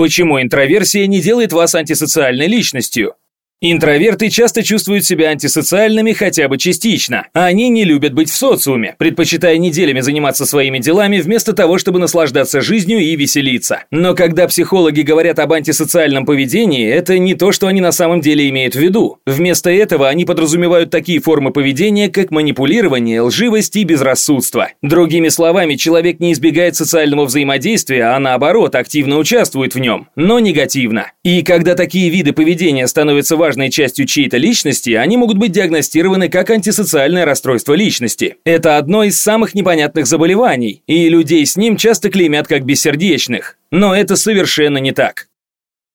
Почему интроверсия не делает вас антисоциальной личностью? Интроверты часто чувствуют себя антисоциальными хотя бы частично. Они не любят быть в социуме, предпочитая неделями заниматься своими делами вместо того, чтобы наслаждаться жизнью и веселиться. Но когда психологи говорят об антисоциальном поведении, это не то, что они на самом деле имеют в виду. Вместо этого они подразумевают такие формы поведения, как манипулирование, лживость и безрассудство. Другими словами, человек не избегает социального взаимодействия, а наоборот, активно участвует в нем, но негативно. И когда такие виды поведения становятся важными, важной частью чьей-то личности, они могут быть диагностированы как антисоциальное расстройство личности. Это одно из самых непонятных заболеваний, и людей с ним часто клеймят как бессердечных. Но это совершенно не так.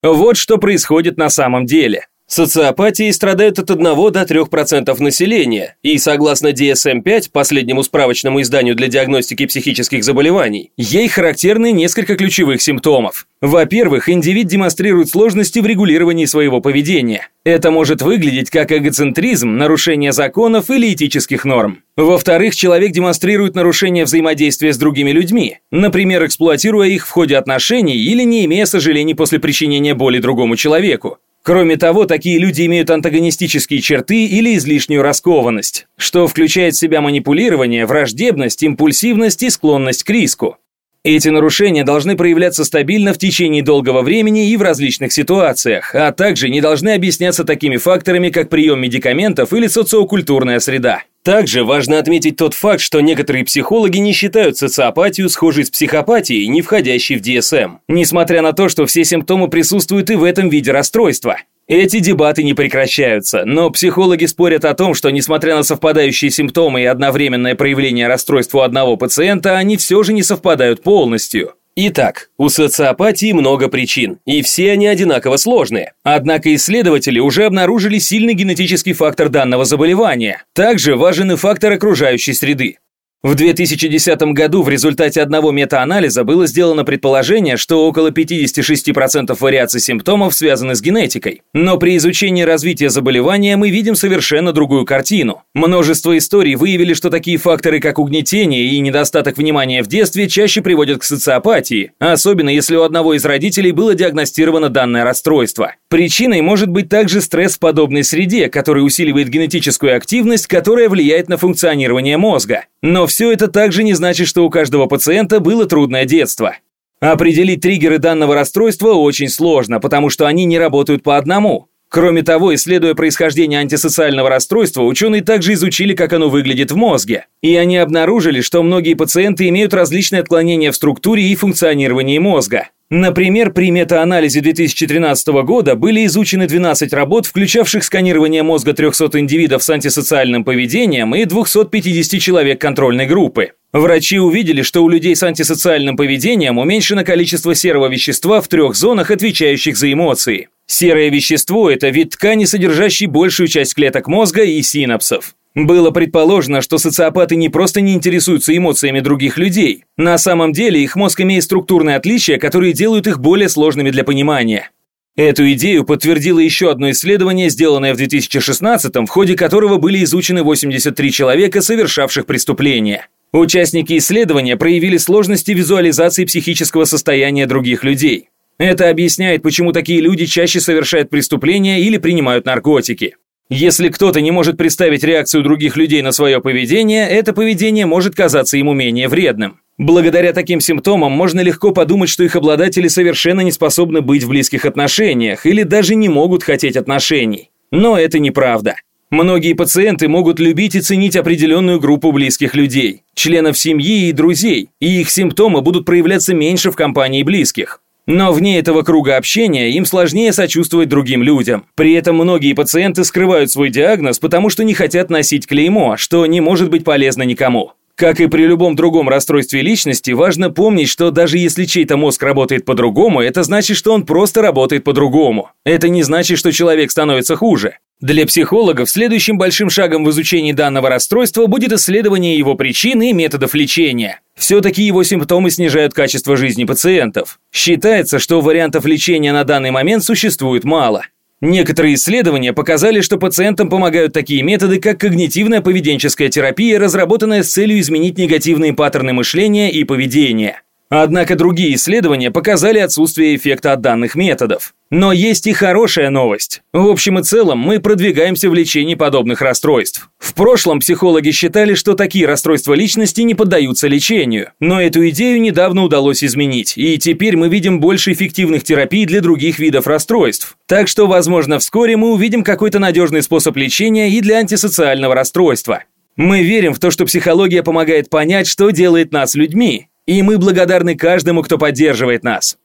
Вот что происходит на самом деле. Социопатией страдают от 1 до 3% населения, и согласно DSM-5, последнему справочному изданию для диагностики психических заболеваний, ей характерны несколько ключевых симптомов. Во-первых, индивид демонстрирует сложности в регулировании своего поведения. Это может выглядеть как эгоцентризм, нарушение законов или этических норм. Во-вторых, человек демонстрирует нарушение взаимодействия с другими людьми, например, эксплуатируя их в ходе отношений или не имея сожалений после причинения боли другому человеку. Кроме того, такие люди имеют антагонистические черты или излишнюю раскованность, что включает в себя манипулирование, враждебность, импульсивность и склонность к риску. Эти нарушения должны проявляться стабильно в течение долгого времени и в различных ситуациях, а также не должны объясняться такими факторами, как прием медикаментов или социокультурная среда. Также важно отметить тот факт, что некоторые психологи не считают социопатию схожей с психопатией, не входящей в DSM, несмотря на то, что все симптомы присутствуют и в этом виде расстройства. Эти дебаты не прекращаются, но психологи спорят о том, что несмотря на совпадающие симптомы и одновременное проявление расстройства у одного пациента, они все же не совпадают полностью. Итак, у социопатии много причин, и все они одинаково сложные. Однако исследователи уже обнаружили сильный генетический фактор данного заболевания. Также важен и фактор окружающей среды. В 2010 году в результате одного метаанализа было сделано предположение, что около 56% вариаций симптомов связаны с генетикой. Но при изучении развития заболевания мы видим совершенно другую картину. Множество историй выявили, что такие факторы, как угнетение и недостаток внимания в детстве, чаще приводят к социопатии, особенно если у одного из родителей было диагностировано данное расстройство. Причиной может быть также стресс в подобной среде, который усиливает генетическую активность, которая влияет на функционирование мозга. Но все это также не значит, что у каждого пациента было трудное детство. Определить триггеры данного расстройства очень сложно, потому что они не работают по одному. Кроме того, исследуя происхождение антисоциального расстройства, ученые также изучили, как оно выглядит в мозге. И они обнаружили, что многие пациенты имеют различные отклонения в структуре и функционировании мозга. Например, при метаанализе 2013 года были изучены 12 работ, включавших сканирование мозга 300 индивидов с антисоциальным поведением и 250 человек контрольной группы. Врачи увидели, что у людей с антисоциальным поведением уменьшено количество серого вещества в трех зонах, отвечающих за эмоции. Серое вещество – это вид ткани, содержащий большую часть клеток мозга и синапсов. Было предположено, что социопаты не просто не интересуются эмоциями других людей. На самом деле их мозг имеет структурные отличия, которые делают их более сложными для понимания. Эту идею подтвердило еще одно исследование, сделанное в 2016 в ходе которого были изучены 83 человека, совершавших преступления. Участники исследования проявили сложности визуализации психического состояния других людей. Это объясняет, почему такие люди чаще совершают преступления или принимают наркотики. Если кто-то не может представить реакцию других людей на свое поведение, это поведение может казаться ему менее вредным. Благодаря таким симптомам можно легко подумать, что их обладатели совершенно не способны быть в близких отношениях или даже не могут хотеть отношений. Но это неправда. Многие пациенты могут любить и ценить определенную группу близких людей, членов семьи и друзей, и их симптомы будут проявляться меньше в компании близких. Но вне этого круга общения им сложнее сочувствовать другим людям. При этом многие пациенты скрывают свой диагноз, потому что не хотят носить клеймо, что не может быть полезно никому. Как и при любом другом расстройстве личности, важно помнить, что даже если чей-то мозг работает по-другому, это значит, что он просто работает по-другому. Это не значит, что человек становится хуже. Для психологов следующим большим шагом в изучении данного расстройства будет исследование его причин и методов лечения. Все-таки его симптомы снижают качество жизни пациентов. Считается, что вариантов лечения на данный момент существует мало. Некоторые исследования показали, что пациентам помогают такие методы, как когнитивная поведенческая терапия, разработанная с целью изменить негативные паттерны мышления и поведения. Однако другие исследования показали отсутствие эффекта от данных методов. Но есть и хорошая новость. В общем и целом, мы продвигаемся в лечении подобных расстройств. В прошлом психологи считали, что такие расстройства личности не поддаются лечению. Но эту идею недавно удалось изменить, и теперь мы видим больше эффективных терапий для других видов расстройств. Так что, возможно, вскоре мы увидим какой-то надежный способ лечения и для антисоциального расстройства. Мы верим в то, что психология помогает понять, что делает нас людьми, и мы благодарны каждому, кто поддерживает нас.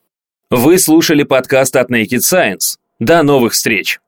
Вы слушали подкаст от Naked Science. До новых встреч!